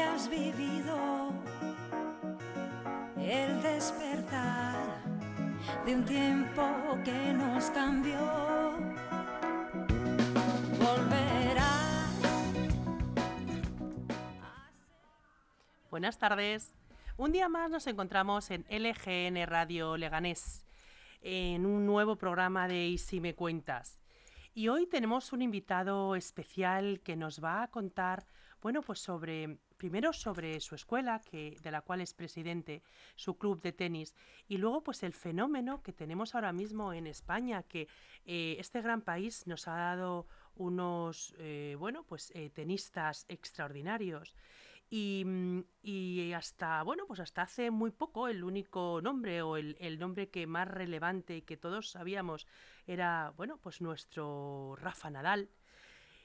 has vivido, el despertar de un tiempo que nos cambió. Volverá. Buenas tardes. Un día más nos encontramos en LGN Radio Leganés, en un nuevo programa de Y si me cuentas. Y hoy tenemos un invitado especial que nos va a contar, bueno, pues sobre primero sobre su escuela, que, de la cual es presidente, su club de tenis, y luego pues el fenómeno que tenemos ahora mismo en España, que eh, este gran país nos ha dado unos, eh, bueno, pues eh, tenistas extraordinarios. Y, mm, y, hasta, bueno, pues hasta hace muy poco el único nombre o el, el, nombre que más relevante que todos sabíamos era, bueno, pues nuestro Rafa Nadal.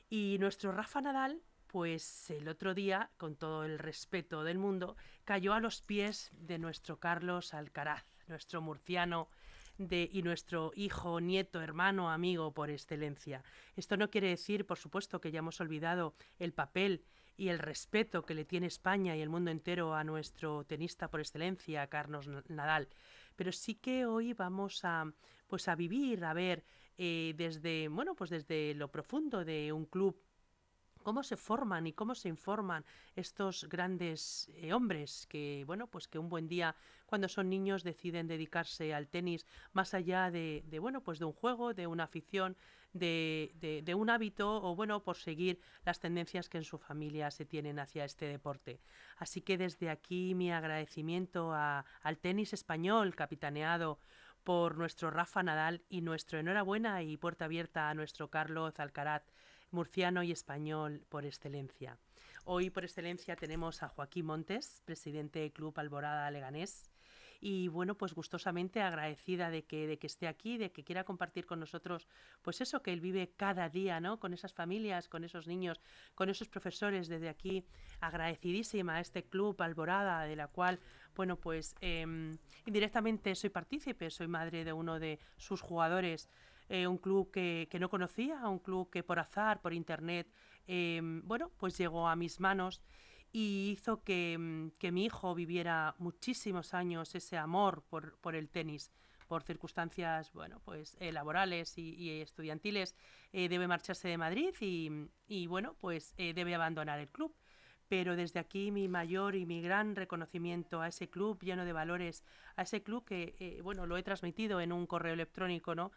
Y nuestro Rafa Nadal pues el otro día, con todo el respeto del mundo, cayó a los pies de nuestro Carlos Alcaraz, nuestro murciano de, y nuestro hijo, nieto, hermano, amigo por excelencia. Esto no quiere decir, por supuesto, que ya hemos olvidado el papel y el respeto que le tiene España y el mundo entero a nuestro tenista por excelencia, Carlos Nadal. Pero sí que hoy vamos a, pues a vivir, a ver, eh, desde, bueno, pues desde lo profundo de un club cómo se forman y cómo se informan estos grandes eh, hombres que, bueno, pues que un buen día, cuando son niños, deciden dedicarse al tenis más allá de, bueno, pues de un juego, de una afición, de, un hábito o, bueno, por seguir las tendencias que en su familia se tienen hacia este deporte. Así que desde aquí mi agradecimiento al tenis español, capitaneado por nuestro Rafa Nadal y nuestro enhorabuena y puerta abierta a nuestro Carlos Alcaraz murciano y español por excelencia. Hoy por excelencia tenemos a Joaquín Montes, presidente del Club Alborada Leganés. Y bueno, pues gustosamente agradecida de que, de que esté aquí, de que quiera compartir con nosotros, pues eso que él vive cada día, ¿no? Con esas familias, con esos niños, con esos profesores. Desde aquí, agradecidísima a este club Alborada, de la cual, bueno, pues eh, indirectamente soy partícipe, soy madre de uno de sus jugadores eh, un club que, que, no conocía, un club que por azar, por internet, eh, bueno, pues llegó a mis manos y hizo que, que, mi hijo viviera muchísimos años ese amor por, por el tenis por circunstancias bueno pues eh, laborales y, estudiantiles eh, debe marcharse de Madrid y, y bueno pues debe abandonar el club pero desde aquí mi mayor y mi gran reconocimiento a ese club lleno de valores, a ese club que, bueno, lo he transmitido en un correo electrónico, ¿no?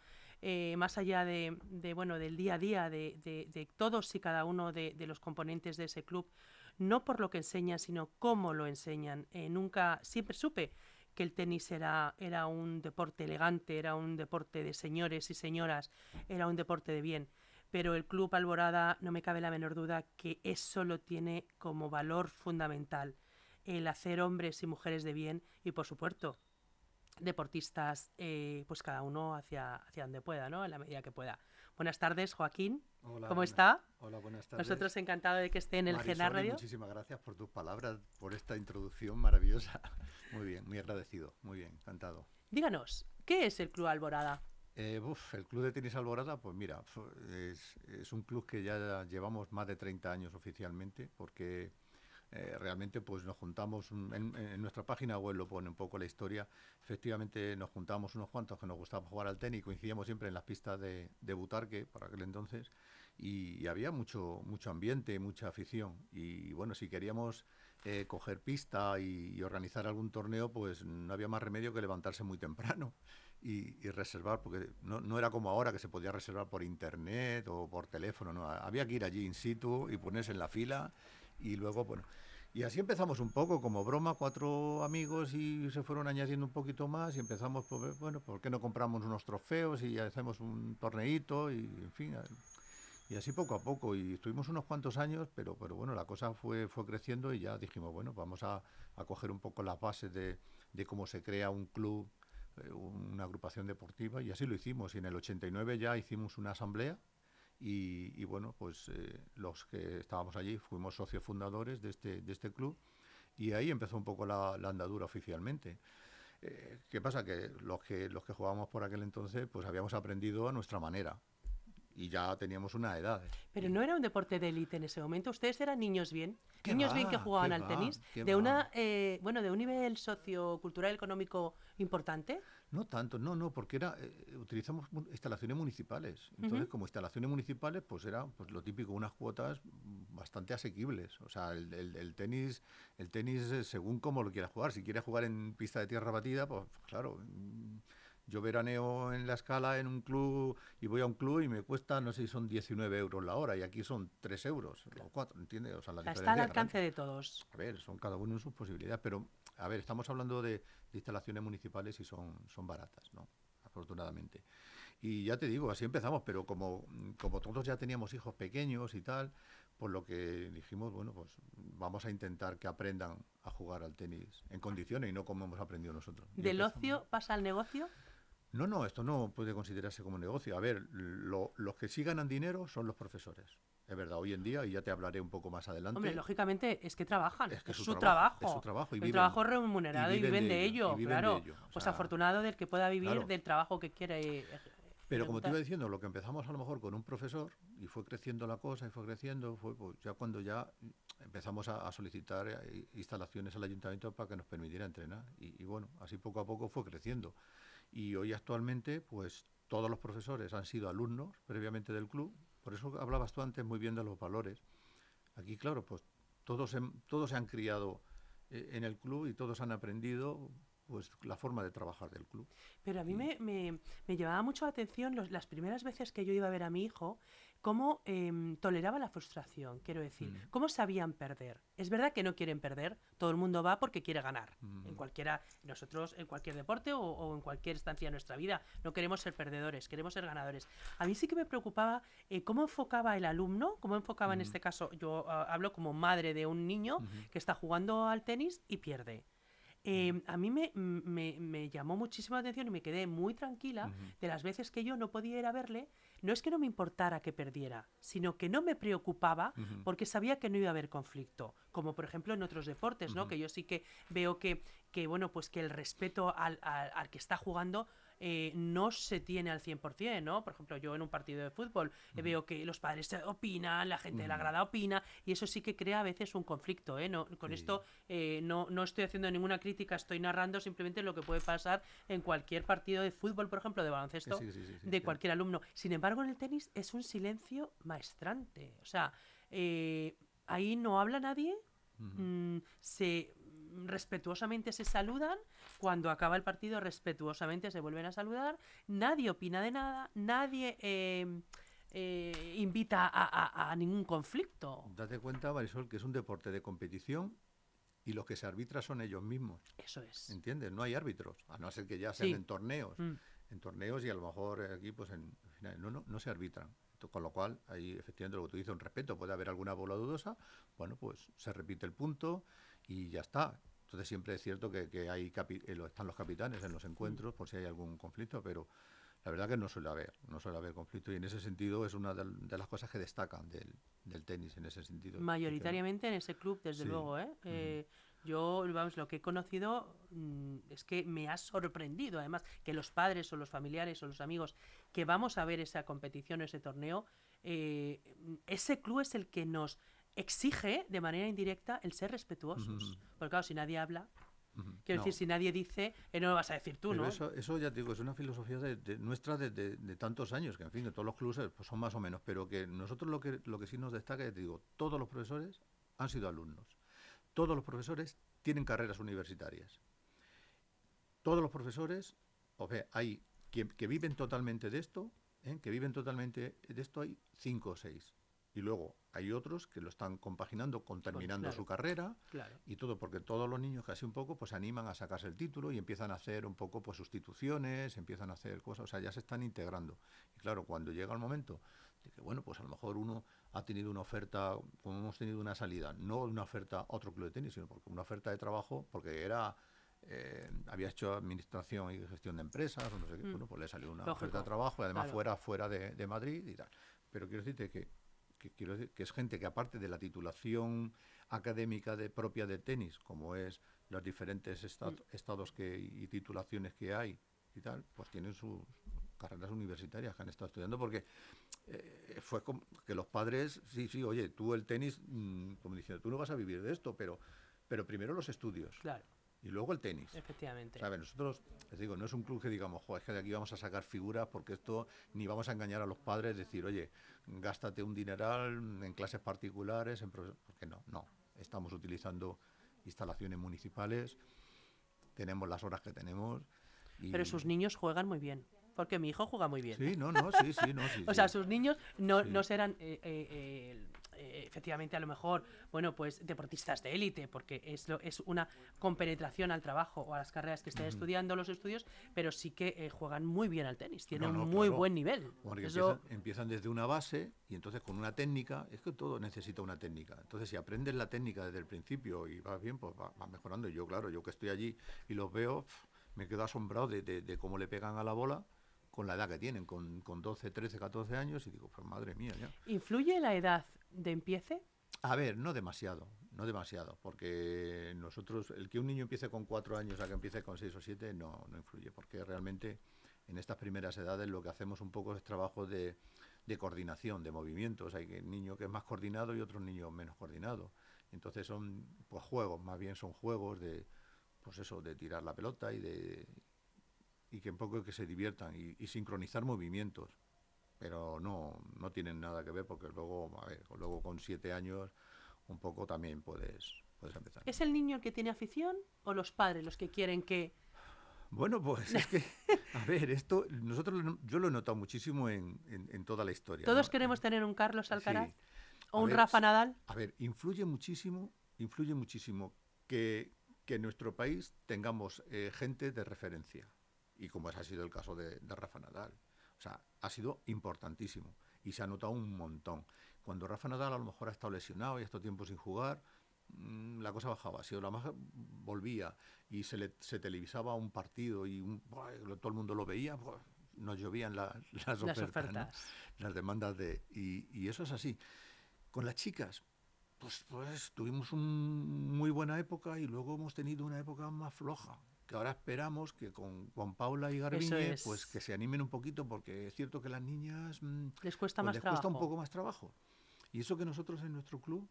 Eh, más allá de, bueno, del día a día de todos y cada uno de, los componentes de ese club, no por lo que enseñan, sino cómo lo enseñan. Eh, nunca, siempre supe que el tenis era, era un deporte elegante, era un deporte de señores y señoras, era un deporte de bien pero el Club Alborada no me cabe la menor duda que eso lo tiene como valor fundamental, el hacer hombres y mujeres de bien y por supuesto deportistas, eh, pues cada uno hacia, hacia donde pueda, ¿no? En la medida que pueda. Buenas tardes, Joaquín. Hola, ¿Cómo buena, está? Hola, buenas tardes. Nosotros encantados de que esté en el Marisol, Genar Radio. Muchísimas gracias por tus palabras, por esta introducción maravillosa. Muy bien, muy agradecido, muy bien, encantado. Díganos, ¿qué es el Club Alborada? Eh, uf, el Club de Tenis Alborada, pues mira, es, es, un club que ya llevamos más de 30 años oficialmente, porque eh, realmente pues nos juntamos, en, nuestra página web lo pone un poco la historia, efectivamente nos juntamos unos cuantos que nos gustaba jugar al tenis, coincidíamos siempre en las pistas de, de Butarque, para aquel entonces, y, y, había mucho, mucho ambiente, mucha afición, y bueno, si queríamos eh, coger pista y, y organizar algún torneo, pues no había más remedio que levantarse muy temprano y, y, reservar, porque no, no, era como ahora que se podía reservar por internet o por teléfono, no, había que ir allí in situ y ponerse en la fila y luego, bueno, y así empezamos un poco como broma, cuatro amigos y se fueron añadiendo un poquito más y empezamos, por, bueno, ¿por qué no compramos unos trofeos y hacemos un torneito y, en fin, y así poco a poco. Y estuvimos unos cuantos años, pero, pero bueno, la cosa fue, fue creciendo y ya dijimos, bueno, vamos a, a coger un poco las bases de, de cómo se crea un club eh, una agrupación deportiva. Y así lo hicimos. Y en el 89 ya hicimos una asamblea y, y bueno, pues eh, los que estábamos allí fuimos socios fundadores de este, de este club y ahí empezó un poco la, la andadura oficialmente. Eh, ¿Qué pasa? Que los, que los que jugábamos por aquel entonces pues habíamos aprendido a nuestra manera y ya teníamos una edad. Pero no era un deporte de élite en ese momento. Ustedes eran niños bien, ¿Qué niños bien que va? jugaban ¿Qué al va? tenis, ¿Qué de va? una, eh, bueno, de un nivel sociocultural económico importante. No tanto, no, no, porque era eh, utilizamos mu- instalaciones municipales. Entonces, como instalaciones municipales, pues era pues lo típico, unas cuotas bastante asequibles. O sea, el, el- el tenis, el tenis eh, según cómo lo quieras jugar. Si quieres jugar en pista de tierra batida, pues claro. mm, Yo veraneo en la escala en un club y voy a un club y me cuesta, no sé si son 19 euros la hora y aquí son 3 euros o 4, ¿entiendes? O sea, la está al alcance grande. de todos. A ver, son cada uno en sus posibilidades, pero a ver, estamos hablando de, de instalaciones municipales y son, son baratas, ¿no? Afortunadamente. Y ya te digo, así empezamos, pero como, como todos ya teníamos hijos pequeños y tal, por lo que dijimos, bueno, pues vamos a intentar que aprendan a jugar al tenis en condiciones y no como hemos aprendido nosotros. Del ocio pasa al negocio. No, no, esto no puede considerarse como negocio. A ver, lo- los que sí ganan dinero son los profesores. Es verdad, hoy en día, y ya te hablaré un poco más adelante. Hombre, lógicamente es que trabajan, es, Es que es su, su trabajo, trabajo, es su trabajo y viven- trabajo remunerado y viven, de ello, y viven de claro. ello, o pues afortunado del que pueda vivir claro. del trabajo que quiere. eh, Pero como te iba diciendo, lo que empezamos a lo mejor con un profesor y fue creciendo la cosa y fue creciendo, fue pues, ya cuando ya empezamos a, a solicitar eh, instalaciones al ayuntamiento para que nos permitiera entrenar. Y, y bueno, así poco a poco fue creciendo. Y hoy actualmente, pues todos los profesores han sido alumnos previamente del club. Por eso hablabas tú antes muy bien de los valores. Aquí, claro, pues todos, todos se han criado eh, en el club y todos han aprendido pues la forma de trabajar del club. Pero a mí me, me- me llamaba mucho la atención los- las primeras veces que yo iba a ver a mi hijo, cómo em, toleraba la frustración, quiero decir, Mm. cómo sabían perder. Es verdad que no quieren perder, todo el mundo va porque quiere ganar. En Mm. cualquiera, nosotros en cualquier deporte o, o en cualquier estancia de nuestra vida, no queremos ser perdedores, queremos ser ganadores. A mí sí que me preocupaba eh, cómo enfocaba el alumno, cómo enfocaba en Ujú. este caso, yo ah, hablo como madre de un niño Ujú. que está jugando al tenis y pierde. Eh, a mí me, me- me llamó muchísimo la atención y me quedé muy tranquila de las veces que yo no podía ir a verle. No es que no me importara que perdiera, sino que no me preocupaba porque sabía que no iba a haber conflicto. Como por ejemplo en otros deportes, ¿no? Que yo sí que veo que, que bueno, pues que el respeto al, al- al que está jugando eh, no se tiene al 100%, ¿no? Por ejemplo, yo en un partido de fútbol eh, veo que los padres opinan, la gente de la grada opina, y eso sí que crea a veces un conflicto, ¿eh? No, con Sí. esto eh, no, no estoy haciendo ninguna crítica, estoy narrando simplemente lo que puede pasar en cualquier partido de fútbol, por ejemplo, de baloncesto, Sí, sí, de cualquier alumno. Sin embargo, en el tenis es un silencio maestrante. O sea, eh, ahí no habla nadie, mm, se respetuosamente se saludan, cuando acaba el partido respetuosamente se vuelven a saludar, nadie opina de nada, nadie eh, eh, invita a, a- a ningún conflicto. Date cuenta, Marisol, que es un deporte de competición y los que se arbitran son ellos mismos. Eso es. ¿Entiendes? No hay árbitros, a no ser que ya sean Sí. en torneos. Mm. En torneos y a lo mejor aquí, pues en finales. No, no, no se arbitran. Con lo cual, ahí efectivamente lo que tú dices, un respeto. Puede haber alguna bola dudosa, bueno, pues se repite el punto y ya está. Entonces siempre es cierto que, que hay capi- eh, están los capitanes en los encuentros por si hay algún conflicto, pero la verdad que no suele haber, no suele haber conflicto y en ese sentido es una de, las cosas que destacan del, del tenis en ese sentido. Mayoritariamente en ese club, desde Sí. luego, ¿eh? Eh, Yo, vamos, lo que he conocido mm, es que me ha sorprendido, además, que los padres o los familiares o los amigos que vamos a ver esa competición, ese torneo, eh, ese club es el que nos exige de manera indirecta el ser respetuosos. Porque claro, si nadie habla, quiero No. decir, si nadie dice, eh, no lo vas a decir tú, Pero ¿no? eso, eso ya te digo, es una filosofía de, de nuestra de, de- de tantos años, que en fin, de todos los clubes pues son más o menos, pero que nosotros lo que, lo que sí nos destaca, ya te digo, todos los profesores han sido alumnos. Todos los profesores tienen carreras universitarias. Todos los profesores, o sea, hay que, que viven totalmente de esto, ¿eh? que viven totalmente de esto, hay cinco o seis. Y luego hay otros que lo están compaginando con terminando claro. su carrera, Claro. y todo porque todos los niños casi un poco pues animan a sacarse el título y empiezan a hacer un poco pues sustituciones, empiezan a hacer cosas, o sea, ya se están integrando. Y claro, cuando llega el momento de que bueno, pues a lo mejor uno ha tenido una oferta, como hemos tenido una salida, no una oferta a otro club de tenis, sino porque una oferta de trabajo, porque era eh, había hecho administración y gestión de empresas, o no sé qué, Mm. bueno, pues le salió una Lógico, oferta de trabajo y además claro. fuera fuera de, de Madrid y tal. Pero quiero decirte que, que quiero decir que es gente que aparte de la titulación académica de propia de tenis, como es los diferentes Mm. estados que y titulaciones que hay y tal, pues tienen sus carreras universitarias que han estado estudiando, porque eh, fue como que los padres, sí, sí, oye, tú el tenis, mm, como diciendo, tú no vas a vivir de esto, pero, pero primero los estudios Claro, y luego el tenis. efectivamente. ¿Sabes? Nosotros, les digo, no es un club que digamos, joder, es que de aquí vamos a sacar figuras porque esto ni vamos a engañar a los padres, decir, oye, gástate un dineral en clases particulares, en profe-". porque no, no. Estamos utilizando instalaciones municipales, tenemos las horas que tenemos. y- Pero sus niños juegan muy bien. Porque mi hijo juega muy bien. Sí, no, no, sí, sí, no, sí. O sí. sea, sus niños no, Sí. no serán eh, eh, eh, efectivamente a lo mejor, bueno, pues deportistas de élite, porque es, lo, es una compenetración al trabajo o a las carreras que estén estudiando los estudios, pero sí que eh, juegan muy bien al tenis, tienen no, un muy claro. buen nivel. Eso- empiezan, empiezan desde una base y entonces con una técnica, es que todo necesita una técnica. Entonces, si aprendes la técnica desde el principio y vas bien, pues va- vas mejorando. Y yo, claro, yo que estoy allí y los veo, me quedo asombrado de, de- de cómo le pegan a la bola con la edad que tienen, con, con 12, 13, 14 años, y digo, pues madre mía, ya. ¿Influye la edad de empiece? A ver, no demasiado, no demasiado, porque nosotros, el que un niño empiece con cuatro años a que empiece con seis o siete, no, no influye, porque realmente en estas primeras edades lo que hacemos un poco es trabajo de, de coordinación, de movimientos. Hay que- niño que es más coordinado y otro niño menos coordinado. Entonces son pues juegos, más bien son juegos de, pues eso, de tirar la pelota y de y que un poco que se diviertan y, y sincronizar movimientos pero no, no tienen nada que ver porque luego, a ver, luego con siete años un poco también puedes, puedes empezar. ¿Es el niño el que tiene afición o los padres los que quieren que... Bueno, pues es que, a ver, esto nosotros yo lo he notado muchísimo en, en- en toda la historia. Todos ¿no? queremos tener un Carlos Alcaraz Sí. o un ver, Rafa Nadal. A ver, influye muchísimo, influye muchísimo que, que en nuestro país tengamos eh, gente de referencia. Y como ese ha sido el caso de, de Rafa Nadal. O sea, ha sido importantísimo. Y se ha notado un montón. Cuando Rafa Nadal a lo mejor ha estado lesionado y ha estado tiempo sin jugar, mm, la cosa bajaba. Si la más volvía y se, le, se televisaba un partido y un- todo el mundo lo veía, ¡buah! nos llovían la- las Las ofertas. ¿no? las demandas de... Y, y eso es así. Con las chicas, pues, pues tuvimos una muy buena época y luego hemos tenido una época más floja. Que ahora esperamos que con Juan Paula y Garbiñe, es. pues que se animen un poquito, porque es cierto que las niñas mm, Les cuesta pues más les trabajo. cuesta un poco más trabajo. Y eso que nosotros en nuestro club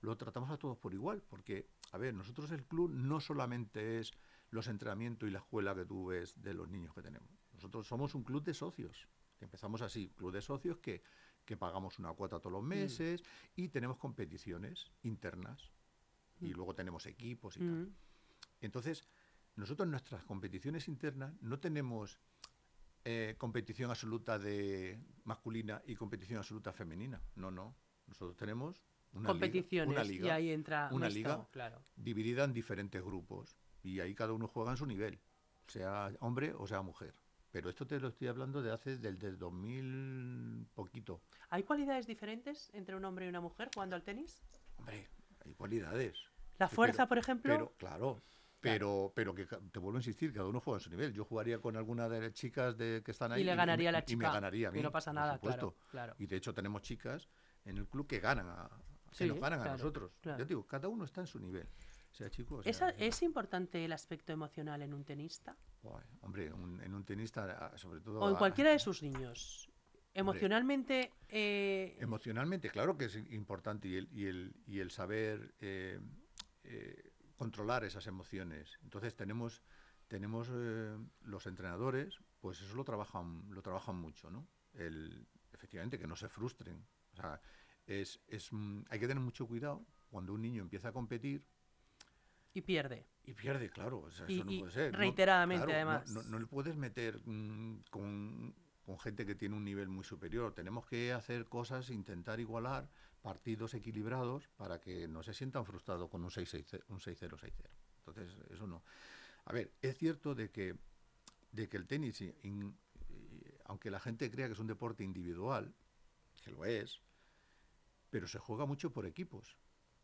lo tratamos a todos por igual, porque, a ver, nosotros el club no solamente es los entrenamientos y la escuela que tú ves de los niños que tenemos. Nosotros somos un club de socios, que empezamos así, club de socios que, que pagamos una cuota todos los meses y tenemos competiciones internas y luego tenemos equipos y tal. Mm. Entonces, nosotros en nuestras competiciones internas no tenemos eh, competición absoluta de masculina y competición absoluta femenina. No, no. Nosotros tenemos una liga- Competiciones una liga, y ahí entra una esto, liga claro. dividida en diferentes grupos y ahí cada uno juega en su nivel, sea hombre o sea mujer. Pero esto te lo estoy hablando de hace del, del 2000 poquito. ¿Hay cualidades diferentes entre un hombre y una mujer jugando al tenis? Hombre, hay cualidades. La fuerza, pero- por ejemplo. Pero, claro, pero, pero que te vuelvo a insistir, cada uno juega en su nivel. Yo jugaría con alguna de las chicas de, que están ahí y le ganaría a la y chica. me ganaría a mí. Y no pasa nada, claro, claro. Y de hecho tenemos chicas en el club que ganan a, que Sí, nos ganan claro, a nosotros. te digo, cada uno está en su nivel. Sea chico o sea, ¿Es, ¿Es importante el aspecto emocional en un tenista? Hombre, un- en un tenista, ah, sobre todo... ¿O en cualquiera de sus niños? Emocionalmente, eh, Emocionalmente, claro que es importante y el, y el, y el saber eh, eh, controlar esas emociones. Entonces tenemos, tenemos eh, los entrenadores, pues eso lo trabajan, lo trabajan mucho, ¿no? El, efectivamente, que no se frustren. O sea, es, es, hay que tener mucho cuidado cuando un niño empieza a competir y pierde. y pierde, claro. o sea, Y- eso no y puede ser. no- reiteradamente, claro, además. No, no le puedes meter mm, con, con gente que tiene un nivel muy superior. Tenemos que hacer cosas, intentar igualar partidos equilibrados para que no se sientan frustrados con un 6-0, un 6-0, 6-0. Entonces, eso no. A ver, es cierto de que, de que el tenis, aunque la gente crea que es un deporte individual, que lo es, pero se juega mucho por equipos.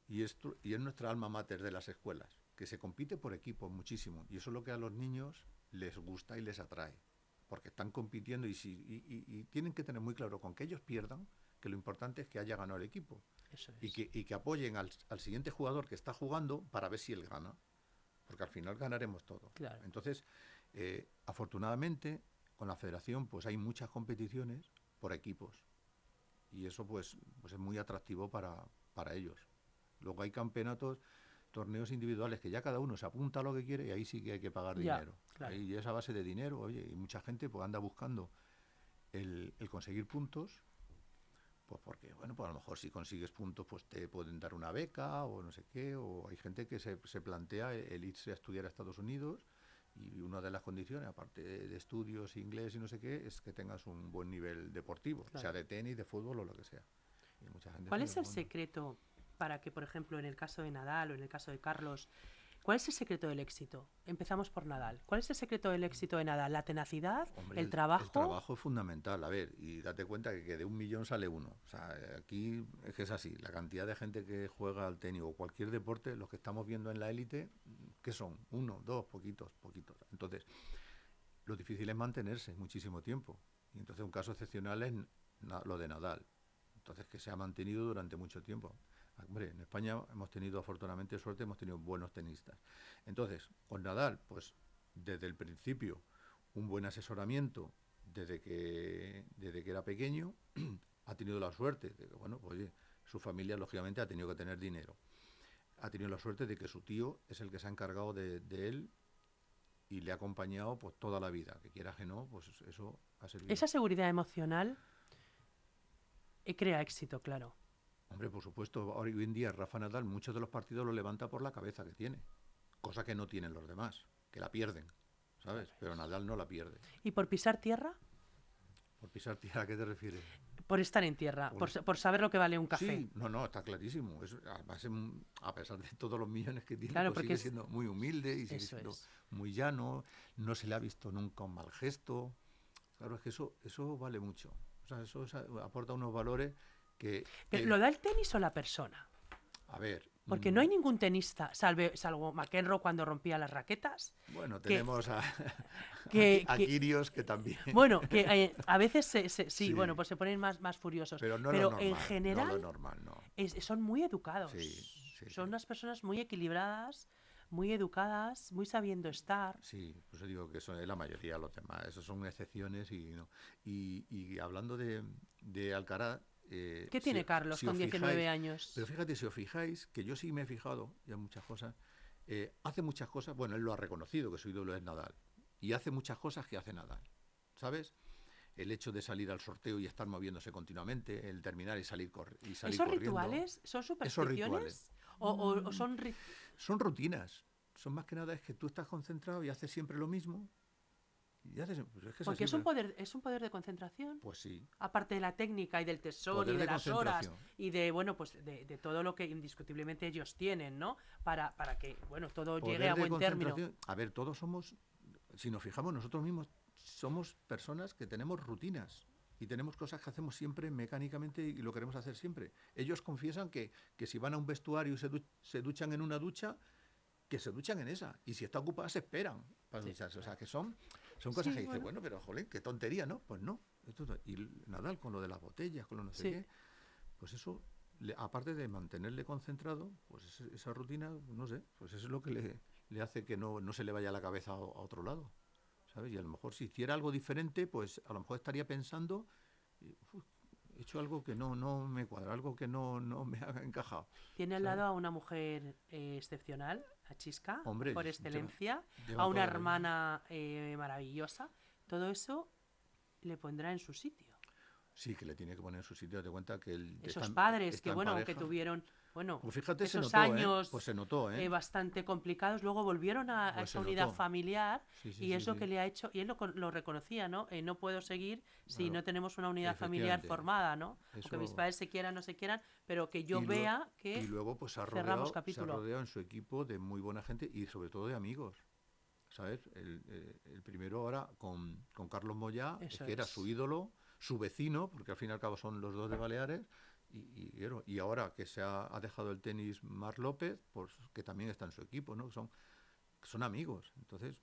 Y, esto, y es nuestra alma mater de las escuelas, que se compite por equipos muchísimo. Y eso es lo que a los niños les gusta y les atrae. Porque están compitiendo y, si, y, y- y tienen que tener muy claro con que ellos pierdan, que lo importante es que haya ganado el equipo. Eso es. Y que, y que apoyen al, al siguiente jugador que está jugando para ver si él gana. Porque al final ganaremos todo. Claro. Entonces, eh, afortunadamente, con la federación, pues hay muchas competiciones por equipos. Y eso pues, pues es muy atractivo para, para ellos. Luego hay campeonatos, torneos individuales que ya cada uno se apunta a lo que quiere y ahí sí que hay que pagar Ya, dinero. claro. Ahí esa base de dinero, oye, y mucha gente pues anda buscando el, el conseguir puntos, pues porque, bueno, pues a lo mejor si consigues puntos pues te pueden dar una beca o no sé qué, o hay gente que se, se plantea el, el irse a estudiar a Estados Unidos y una de las condiciones, aparte de, de estudios, inglés y no sé qué, es que tengas un buen nivel deportivo, Claro. sea de tenis, de fútbol o lo que sea. Y mucha gente ¿Cuál es el secreto para que, por ejemplo, en el caso de Nadal o en el caso de Carlos, cuál es el secreto del éxito? Empezamos por Nadal. ¿Cuál es el secreto del éxito de Nadal? ¿La tenacidad? Hombre, ¿El trabajo? El trabajo es fundamental. A ver, y date cuenta que, que de un millón sale uno. O sea, aquí es que es así. La cantidad de gente que juega al tenis o cualquier deporte, los que estamos viendo en la élite, ¿qué son? Uno, dos, poquitos, poquitos. Entonces, lo difícil es mantenerse muchísimo tiempo. Y entonces un caso excepcional es lo de Nadal. Entonces, que se ha mantenido durante mucho tiempo. Hombre, en España hemos tenido afortunadamente suerte, hemos tenido buenos tenistas. Entonces, con Nadal, pues desde el principio, un buen asesoramiento desde que, desde que era pequeño, ha tenido la suerte de que, bueno, oye, su familia lógicamente ha tenido que tener dinero. Ha tenido la suerte de que su tío es el que se ha encargado de, de él y le ha acompañado pues toda la vida. Que quiera que no, pues eso ha servido. Esa seguridad emocional eh, crea éxito, claro. Hombre, por supuesto, hoy en día Rafa Nadal muchos de los partidos lo levanta por la cabeza que tiene, cosa que no tienen los demás, que la pierden, ¿sabes? Pero Nadal no la pierde. ¿Y por pisar tierra? Por pisar tierra, ¿a qué te refieres? Por estar en tierra, Por saber lo que vale un café. Sí, no, no, está clarísimo. Es, además, a pesar de todos los millones que tiene, Claro, pues sigue es- siendo muy humilde y sigue siendo es. muy llano, no se le ha visto nunca un mal gesto. Claro, es que eso, eso vale mucho. O sea, eso es- aporta unos valores que... Pero, que- ¿Lo da el tenis o la persona? a ver... Porque mm, no hay ningún tenista, salve, salvo McEnroe cuando rompía las raquetas, Bueno, que- tenemos a, que- a que- Kirios que también... Bueno, que eh, a veces se- se- sí, Sí. bueno, pues se ponen más, más furiosos. Pero no Pero lo en normal. general No lo normal, no. es- son muy educados. Sí, sí, son unas personas muy equilibradas, muy educadas, muy sabiendo estar. Sí, por eso digo que son es la mayoría de los demás. Esos son excepciones y no. Y, y hablando de, de Alcaraz... eh, ¿Qué si- tiene Carlos si con os 19 fijáis- años? Pero fíjate, si os fijáis, que yo sí me he fijado ya muchas cosas, eh, hace muchas cosas, bueno, él lo ha reconocido, que su ídolo es Nadal, y hace muchas cosas que hace Nadal, ¿sabes? El hecho de salir al sorteo y estar moviéndose continuamente, el terminar y salir, corri- y salir ¿Esos corriendo. rituales son supersticiones? rituales. ¿O, o- o son Son rutinas, son más que nada es que tú estás concentrado y haces siempre lo mismo. Y haces, pues es que es Porque es un, poder, es un poder de concentración. Pues sí, Aparte de la técnica y del tesoro Poder y de, de las horas y de bueno pues de, de todo lo que indiscutiblemente ellos tienen, ¿no? Para, para que bueno todo Poder llegue a buen término. A ver, todos somos, si nos fijamos nosotros mismos, somos personas que tenemos rutinas y tenemos cosas que hacemos siempre mecánicamente y lo queremos hacer siempre. Ellos confiesan que, que si van a un vestuario y se, du- se duchan en una ducha, que se duchan en esa. Y si está ocupada, se esperan para Sí, ducharse. O sea, que son, son cosas Sí, que dices, bueno. bueno, pero jolín, qué tontería, ¿no? Pues no. Y Nadal con lo de las botellas, con lo no sé Sí. qué, pues eso, le- aparte de mantenerle concentrado, pues ese- esa rutina, no sé, pues eso es lo que le, le hace que no, no se le vaya la cabeza a, a otro lado. ¿Sabes? Y a lo mejor si hiciera algo diferente, pues a lo mejor estaría pensando, "Uf, he hecho algo que no, no me cuadra, algo que no, no me ha encajado. Tiene al ¿sabes? lado a una mujer eh, excepcional, a Chisca, Hombre, por excelencia, a una hermana eh, maravillosa. Todo eso le pondrá en su sitio. Sí, que le tiene que poner en su sitio, de cuenta que él Esos padres está que, en bueno, que tuvieron, bueno, Pues fíjate, se esos notó, ¿eh? años Pues se notó, ¿eh? eh, bastante complicados, luego volvieron a, a Pues se esa unidad notó. familiar Sí, sí, y sí, es lo que le ha hecho, y él lo, lo reconocía, ¿no? Eh, no puedo seguir si Claro, no tenemos una unidad familiar formada, ¿no? Aunque mis Eso- padres se quieran o no se quieran, pero que yo Y vea que... Y luego pues se ha, cerramos rodeado, se ha capítulo. rodeado en su equipo de muy buena gente y sobre todo de amigos. ¿Sabes? El, eh, el primero ahora con, con Carlos Eso que era es. su ídolo, su vecino, porque al fin y al cabo son los dos de Baleares, y, y, y ahora que se ha, ha dejado el tenis Mar López, pues que también está en su equipo, ¿no? Son, son amigos. Entonces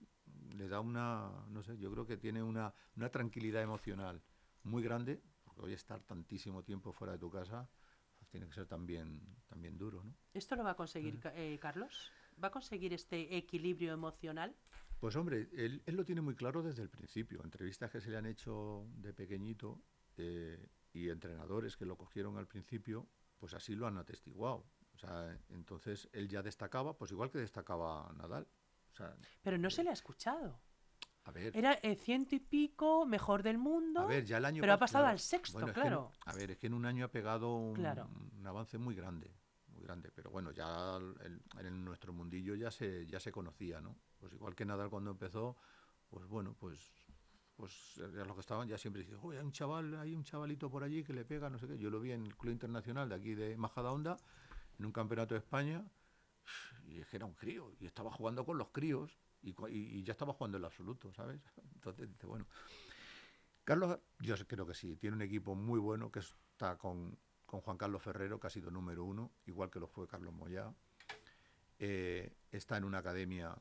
le da una, no sé, yo creo que tiene una, una tranquilidad emocional muy grande, porque hoy estar tantísimo tiempo fuera de tu casa pues tiene que ser también, también duro, ¿no? ¿Esto lo va a conseguir eh, Carlos? ¿Va a conseguir este equilibrio emocional? Pues hombre, él, él lo tiene muy claro desde el principio. Entrevistas que se le han hecho de pequeñito eh, y entrenadores que lo cogieron al principio, pues así lo han atestiguado. O sea, entonces él ya destacaba, pues igual que destacaba Nadal. O sea, Pero no se le ha escuchado. a ver, Era el ciento y pico, mejor del mundo. a ver, ya el año pero ha pas- pasado claro, al sexto, bueno, es que claro. a ver, es que en un año ha pegado un, Claro. un avance muy grande, muy grande. Pero bueno, ya el- en nuestro mundillo ya se, ya se conocía, ¿no? Pues igual que Nadal cuando empezó, pues bueno, pues pues ya los que estaban ya siempre "Uy, hay un chaval, hay un chavalito por allí que le pega, no sé qué. Yo lo vi en el Club Internacional de aquí de Majadahonda, en un campeonato de España, y es que era un crío, y estaba jugando con los críos, y, ya estaba jugando el absoluto, ¿sabes? Entonces, dice, bueno. Carlos, yo creo que sí, tiene un equipo muy bueno, que está con, con Juan Carlos Ferrero, que ha sido número uno, igual que lo fue Carlos Moyá. Eh, está en una academia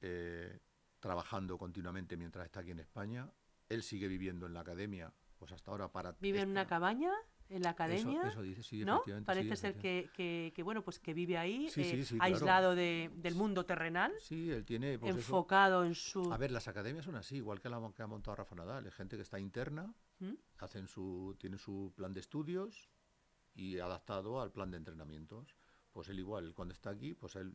eh, trabajando continuamente mientras está aquí en España. Él sigue viviendo en la academia, pues hasta ahora para... Vive en una cabaña, en la academia. Eso, eso dice, sí, ¿No? sí, Parece ser que, que- que, bueno, pues que vive ahí, Sí, eh, claro. aislado de- del mundo terrenal, Sí, él tiene... pues eso. enfocado en su... A ver, las academias son así, igual que la que ha montado Rafa Nadal. Es gente que está interna, ¿Mm? hacen su, tiene su plan de estudios y adaptado al plan de entrenamientos. Pues él igual, cuando está aquí, pues él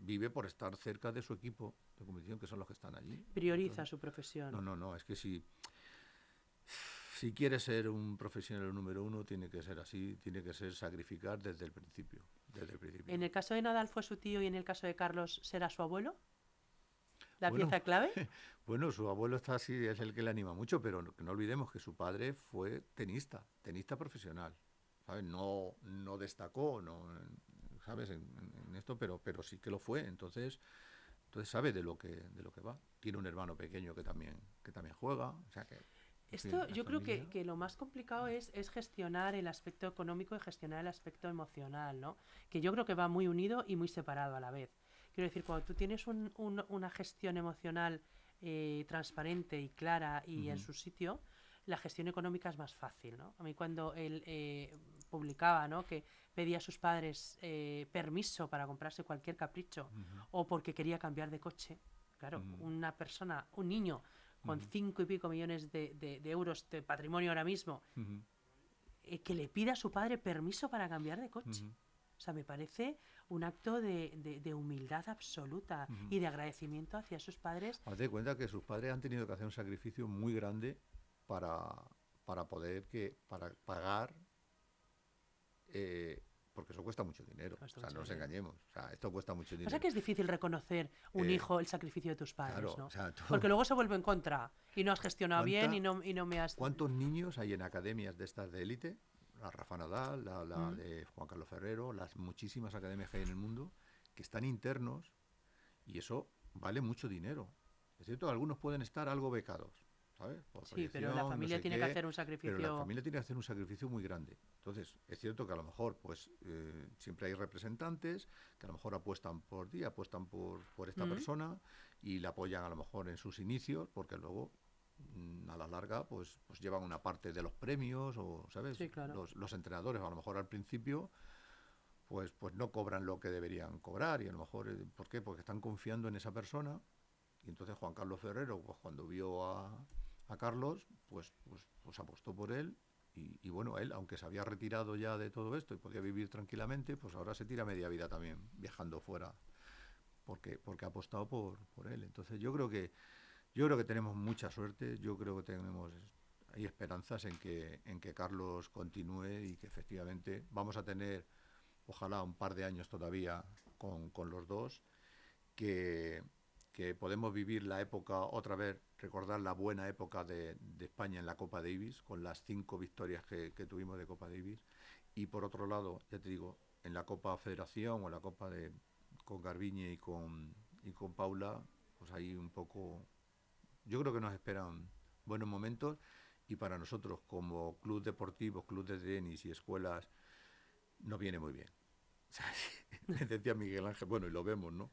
vive por estar cerca de su equipo de competición, que son los que están allí. Prioriza su profesión. No, no, no, es que si, si quiere ser un profesional número uno, tiene que ser así, tiene que ser sacrificar desde el principio. Desde el principio. En el caso de Nadal fue su tío y en el caso de Carlos será su abuelo. La Bueno, pieza clave. Bueno, su abuelo está así, es el que le anima mucho, pero no, no olvidemos que su padre fue tenista, tenista profesional. ¿Sabes? No, no destacó, no, ¿sabes? En, esto, pero, pero sí que lo fue. Entonces, entonces sabe de lo que, de lo que va. Tiene un hermano pequeño que también, que también juega. O sea que, en fin, Esto yo creo que, que lo más complicado es, es gestionar el aspecto económico y gestionar el aspecto emocional, ¿no? Que yo creo que va muy unido y muy separado a la vez. Quiero decir, cuando tú tienes un- un- una gestión emocional eh, transparente y clara y en su sitio, la gestión económica es más fácil, ¿no? A mí cuando él eh, publicaba, ¿no? Que pedía a sus padres eh, permiso para comprarse cualquier capricho o porque quería cambiar de coche. Claro, una persona, un niño con cinco y pico millones de, de- de euros de patrimonio ahora mismo, eh, que le pida a su padre permiso para cambiar de coche. O sea, me parece un acto de, de- de humildad absoluta y de agradecimiento hacia sus padres. Haz de cuenta que sus padres han tenido que hacer un sacrificio muy grande para, para poder que para pagar cuesta mucho dinero. Cuesta o sea, mucho no nos engañemos. O sea, esto cuesta mucho O dinero. sea que es difícil reconocer un Eh, hijo el sacrificio de tus padres, claro, ¿no? o sea, tú- Porque luego se vuelve en contra y no has gestionado bien ¿Cuánta- y no, y no me has... ¿Cuántos niños hay en academias de estas de élite? La Rafa Nadal, la, la Mm. de Juan Carlos Ferrero, las muchísimas academias que hay en el mundo, que están internos y eso vale mucho dinero. Es cierto algunos pueden estar algo becados, ¿sabes? Por Sí, pero la no familia sé tiene que hacer un Pero sacrificio. la familia tiene que hacer un sacrificio muy grande. Entonces, es cierto que a lo mejor, pues, eh, siempre hay representantes que a lo mejor apuestan por ti, apuestan por, por esta persona y la apoyan a lo mejor en sus inicios, porque luego, mm, a la larga, pues, pues llevan una parte de los premios o, ¿sabes? Sí, claro. los, los entrenadores, a lo mejor al principio, pues, pues no cobran lo que deberían cobrar y a lo mejor, eh, ¿por qué? Porque están confiando en esa persona y entonces Juan Carlos Ferrero, pues cuando vio a, a Carlos, pues, pues, pues apostó por él. Y, y bueno, él, aunque se había retirado ya de todo esto y podía vivir tranquilamente, pues ahora se tira media vida también viajando fuera, porque, porque ha apostado por, por él. Entonces yo creo que yo creo que tenemos mucha suerte, yo creo que tenemos hay esperanzas en que, en que Carlos continúe y que efectivamente vamos a tener, ojalá, un par de años todavía con, con los dos, que, que podemos vivir la época, otra vez, recordar la buena época de, España en la Copa Davis, con las cinco victorias que, tuvimos de Copa Davis. Y por otro lado, ya te digo, en la Copa Federación o la Copa de con Garbiñe y con, y con Paula, pues ahí un poco, yo creo que nos esperan buenos momentos y para nosotros como club deportivo, club de tenis y escuelas, nos viene muy bien. Decía Miguel Ángel, bueno, y lo vemos, ¿no?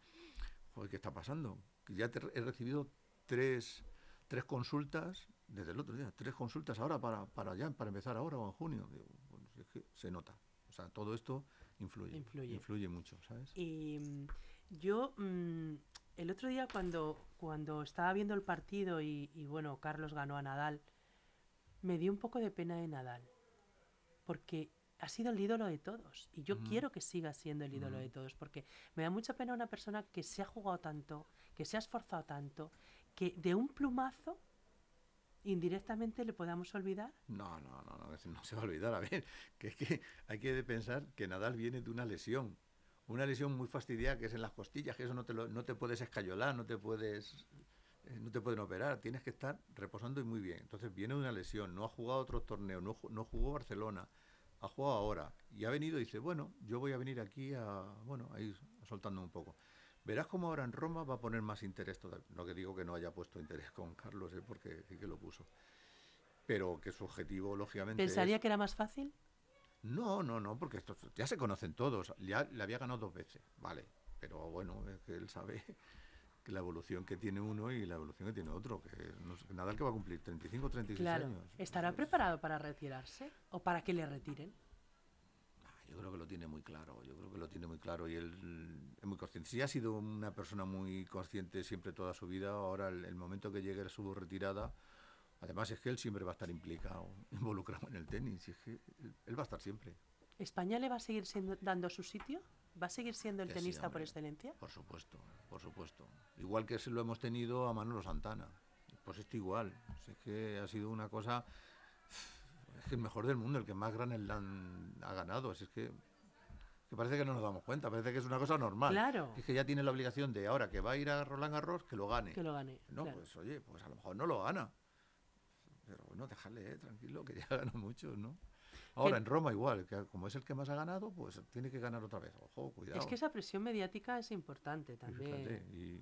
Joder, ¿qué está pasando? Ya te he recibido tres, tres consultas desde el otro día, tres consultas ahora para, para ya, para empezar ahora o en junio. Digo, bueno, si es que se nota. O sea, todo esto influye. Influye. Influye mucho, ¿sabes? Y mm, yo mm, el otro día cuando, cuando estaba viendo el partido y, y, bueno, Carlos ganó a Nadal, me dio un poco de pena de Nadal, porque ha sido el ídolo de todos y yo quiero que siga siendo el ídolo de todos, porque me da mucha pena una persona que se ha jugado tanto, que se ha esforzado tanto, que de un plumazo indirectamente le podamos olvidar. No, no, no, no, no se va a olvidar. A ver, que es que hay que pensar que Nadal viene de una lesión. Una lesión muy fastidiada que es en las costillas, que eso no te, lo- no te puedes escayolar, no te puedes eh, no te pueden operar, tienes que estar reposando y muy bien. Entonces viene de una lesión, no ha jugado otros torneos, no, no jugó Barcelona, ha jugado ahora y ha venido y dice, bueno, yo voy a venir aquí a, bueno, a ir soltando un poco. Verás cómo ahora en Roma va a poner más interés todavía. No que digo que no haya puesto interés con Carlos, eh, porque sí que lo puso. Pero que su objetivo, lógicamente, ¿Pensaría es- que era más fácil? no, no, no, porque estos ya se conocen todos. Ya le había ganado dos veces, vale. Pero bueno, es que él sabe que la evolución que tiene uno y la evolución que tiene otro. Que no sé, Nadal que va a cumplir 35, 36 Claro. años. ¿Estará preparado para retirarse o para que le retiren? ah, Yo creo que lo tiene muy claro, yo creo que lo tiene muy claro y él es muy consciente. Si ha sido una persona muy consciente siempre toda su vida, ahora el, el momento que llegue a su retirada, además es que él siempre va a estar implicado, involucrado en el tenis, y es que él, él va a estar siempre. ¿España le va a seguir siendo- dando su sitio? ¿Va a seguir siendo el Que sí, tenista por excelencia? Por supuesto, por supuesto. Igual que se lo hemos tenido a Manolo Santana. Pues esto igual. Es que ha sido una cosa. Es que el mejor del mundo, el que más Grand Slam ha ganado. Si es que, que parece que no nos damos cuenta, parece que es una cosa normal. Claro. Es que ya tiene la obligación de ahora que va a ir a Roland Garros, que lo gane. Que lo gane. No, claro. pues oye, pues a lo mejor no lo gana. Pero bueno, déjale, eh, tranquilo, que ya gana mucho, ¿no? Ahora, en Roma igual, que como es el que más ha ganado, pues tiene que ganar otra vez. Ojo, cuidado. Es que esa presión mediática es importante también. fíjate, y,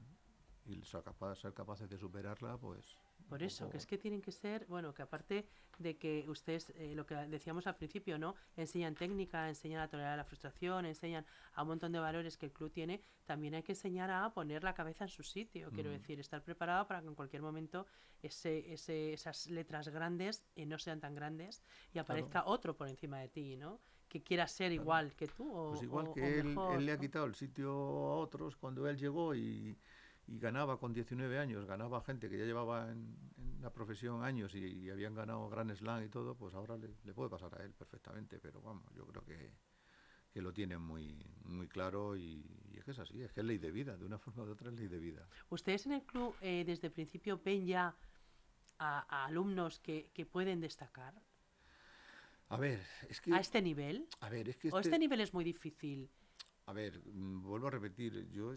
y ser, capaz- ser capaces de superarla, pues... Por eso, que es que tienen que ser, bueno, que aparte de que ustedes, eh, lo que decíamos al principio, ¿no? Enseñan técnica, enseñan a tolerar la frustración, enseñan a un montón de valores que el club tiene, también hay que enseñar a poner la cabeza en su sitio, quiero Mm. decir, estar preparado para que en cualquier momento ese, ese, esas letras grandes eh, no sean tan grandes y aparezca otro por encima de ti, ¿no? Que quiera ser igual que tú o, Pues igual o- que o él, mejor, él le ha ¿no? quitado el sitio a otros cuando él llegó y, y ganaba con 19 años, ganaba gente que ya llevaba en, en la profesión años y, y habían ganado Grand Slam y todo, pues ahora le, le puede pasar a él perfectamente, pero vamos, yo creo que, que lo tiene muy, muy claro y, y es que es así, es que es ley de vida, de una forma u otra es ley de vida. ¿Ustedes en el club eh, desde el principio ven ya a, a alumnos que, que pueden destacar A ver, es que... a este nivel? A ver, es que ¿O este nivel es muy difícil? A ver, mm, vuelvo a repetir, yo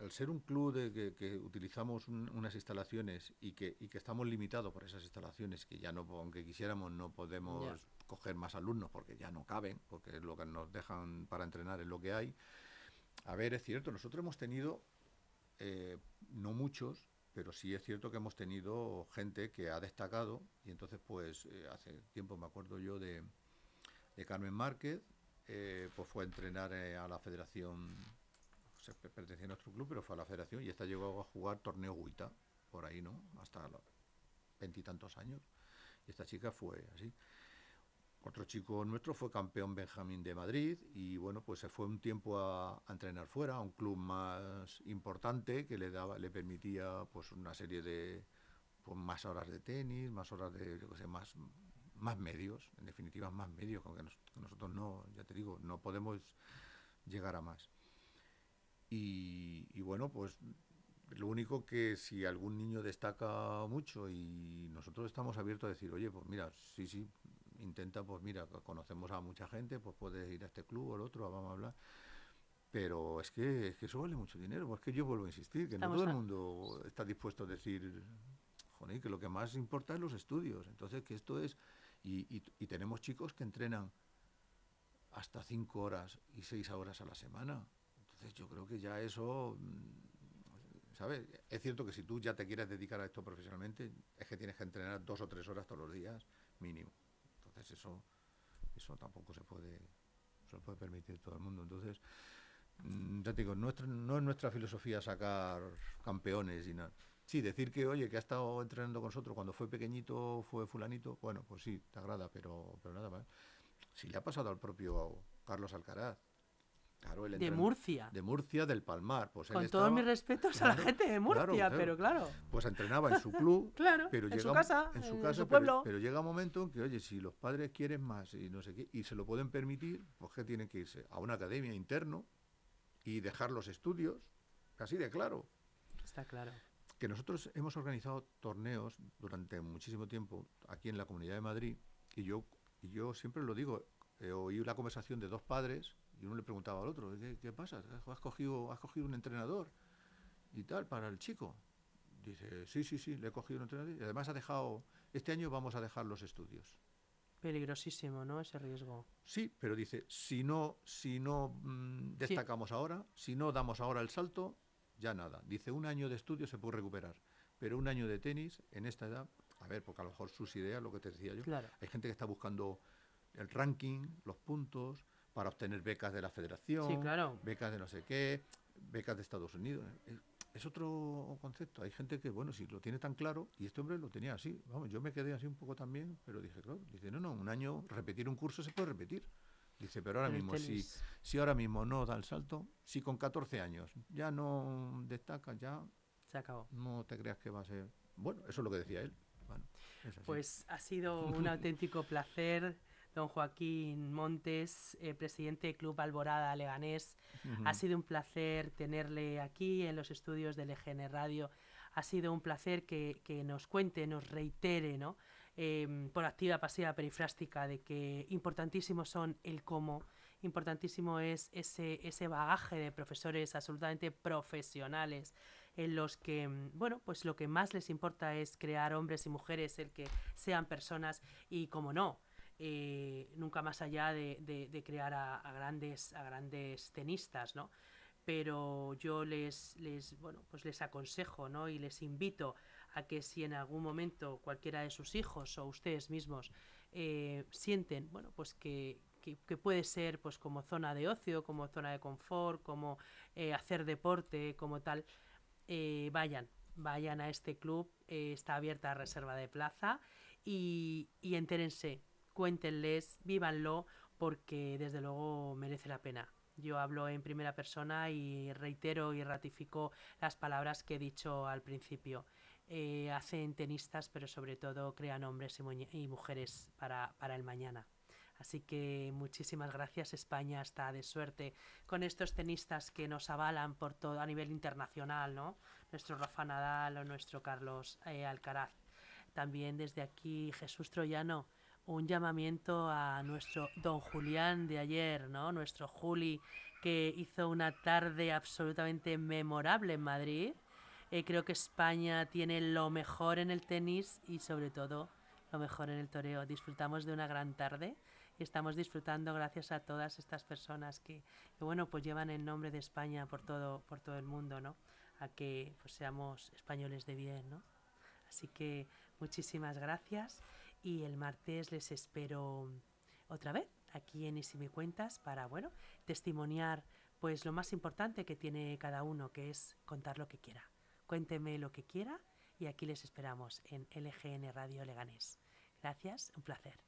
al ser un club de que, que utilizamos un- unas instalaciones y que, y que estamos limitados por esas instalaciones, que ya no, aunque quisiéramos, no podemos coger más alumnos porque ya no caben, porque es lo que nos dejan para entrenar, es lo que hay. A ver, es cierto, nosotros hemos tenido, eh, no muchos, pero sí es cierto que hemos tenido gente que ha destacado y entonces pues eh, hace tiempo me acuerdo yo de, de Carmen Márquez, eh, pues fue a entrenar a la federación, se pe- pertenecía a nuestro club, pero fue a la federación y esta llegó a jugar torneo Guita, por ahí, ¿no? Hasta veintitantos años. Y esta chica fue así. Otro chico nuestro fue campeón Benjamín de Madrid y bueno, pues se fue un tiempo a, a entrenar fuera, a un club más importante que le daba, le permitía pues una serie de pues, más horas de tenis, más horas de, yo qué sé, más, más medios, en definitiva más medios, aunque nos- nosotros no, ya te digo, no podemos llegar a más. Y, y bueno, pues lo único que si algún niño destaca mucho y nosotros estamos abiertos a decir, oye, pues mira, sí, sí, intenta, pues mira, co- conocemos a mucha gente, pues puedes ir a este club o al otro, vamos a hablar. Pero es que, es que eso vale mucho dinero, pues que yo vuelvo a insistir, que Estamos no todo a- el mundo está dispuesto a decir, joder, que lo que más importa es los estudios. Entonces, que esto es, y, y- y tenemos chicos que entrenan hasta cinco horas y seis horas a la semana. Yo creo que ya eso, mm, ¿sabes? Es cierto que si tú ya te quieres dedicar a esto profesionalmente, es que tienes que entrenar dos o tres horas todos los días, mínimo. Entonces eso, eso tampoco se puede, se puede permitir todo el mundo. Entonces, mm, ya te digo, nuestra, no es nuestra filosofía sacar campeones y nada. Sí, decir que, oye, que ha estado entrenando con nosotros cuando fue pequeñito, fue fulanito, bueno, pues sí, te agrada, pero, pero nada más. Si le ha pasado al propio Carlos Alcaraz, Claro, de Murcia. De Murcia, del Palmar. Pues Con todos mis respetos a la gente de Murcia, claro, pero claro, Pues entrenaba en su club, claro, pero en llega su casa, en su, en casa, pero- pueblo. Pero, llega un momento en que, oye, si los padres quieren más y no sé qué, y se lo pueden permitir, pues que tienen que irse a una academia interno y dejar los estudios, así de claro. Está claro. Que nosotros hemos organizado torneos durante muchísimo tiempo aquí en la Comunidad de Madrid, y yo, y yo siempre lo digo, eh, oí la conversación de dos padres y uno le preguntaba al otro, ¿qué, qué pasa? ¿Has cogido, ¿Has cogido un entrenador y tal para el chico? Dice, sí, sí, sí, le he cogido un entrenador y además ha dejado, este año vamos a dejar los estudios. Peligrosísimo, ¿no? Ese riesgo. Sí, pero dice, si no, si no mm, destacamos ahora, si no damos ahora el salto, ya nada. Dice, un año de estudio se puede recuperar, pero un año de tenis en esta edad, a ver, porque a lo mejor sus ideas, lo que te decía yo, Claro. hay gente que está buscando el ranking, los puntos, para obtener becas de la federación, Sí, claro. becas de no sé qué, becas de Estados Unidos. Es, es otro concepto. Hay gente que, bueno, si lo tiene tan claro, y este hombre lo tenía así. Vamos, yo me quedé así un poco también, pero dije, claro, dice, no, no, un año, repetir un curso se puede repetir. Dice, pero ahora mismo, si, tenis. si ahora mismo no da el salto, si con 14 años ya no destaca, ya Se acabó. no te creas que va a ser... Bueno, eso es lo que decía él. Bueno. Pues ha sido un auténtico placer, don Joaquín Montes, eh, presidente del Club Alborada Leganés. Ha sido un placer tenerle aquí en los estudios del EGN Radio. Ha sido un placer que, que nos cuente, nos reitere, ¿no? Em, por activa, pasiva, perifrástica, de que importantísimos son el cómo, importantísimo es ese, ese bagaje de profesores absolutamente profesionales en los que, mm, bueno, pues lo que más les importa es crear hombres y mujeres, el que sean personas y, como no, eh, nunca más allá de, de- crear a, grandes, a grandes tenistas, ¿no? Pero yo les, les, bueno, pues les aconsejo, ¿no? Y les invito a que si en algún momento cualquiera de sus hijos o ustedes mismos eh, sienten, bueno, pues que, que, puede ser pues como zona de ocio, como zona de confort, como eh, hacer deporte, como tal, vayan, vayan a este club, está abierta reserva de plaza y, y entérense, cuéntenles, vívanlo, porque desde luego merece la pena. Yo hablo en primera persona y reitero y ratifico las palabras que he dicho al principio. Eh, hacen tenistas, pero sobre todo crean hombres y, mujeres para, para el mañana. Así que muchísimas gracias. España está de suerte con estos tenistas que nos avalan por todo a nivel internacional, ¿no? Nuestro Rafa Nadal o nuestro Carlos eh, Alcaraz. También desde aquí Jesús Troyano, un llamamiento a nuestro don Julián de ayer, ¿no? Nuestro Juli que hizo una tarde absolutamente memorable en Madrid. Eh, creo que España tiene lo mejor en el tenis y sobre todo lo mejor en el toreo. Disfrutamos de una gran tarde y estamos disfrutando gracias a todas estas personas que, que, bueno, pues llevan el nombre de España por todo, por todo el mundo, ¿no? A que pues, seamos españoles de bien, ¿no? Así que muchísimas gracias y el martes les espero otra vez aquí en Y me cuentas para, bueno, testimoniar pues lo más importante que tiene cada uno, que es contar lo que quiera. Cuénteme lo que quiera y aquí les esperamos en LGN Radio Leganés. Gracias, un placer.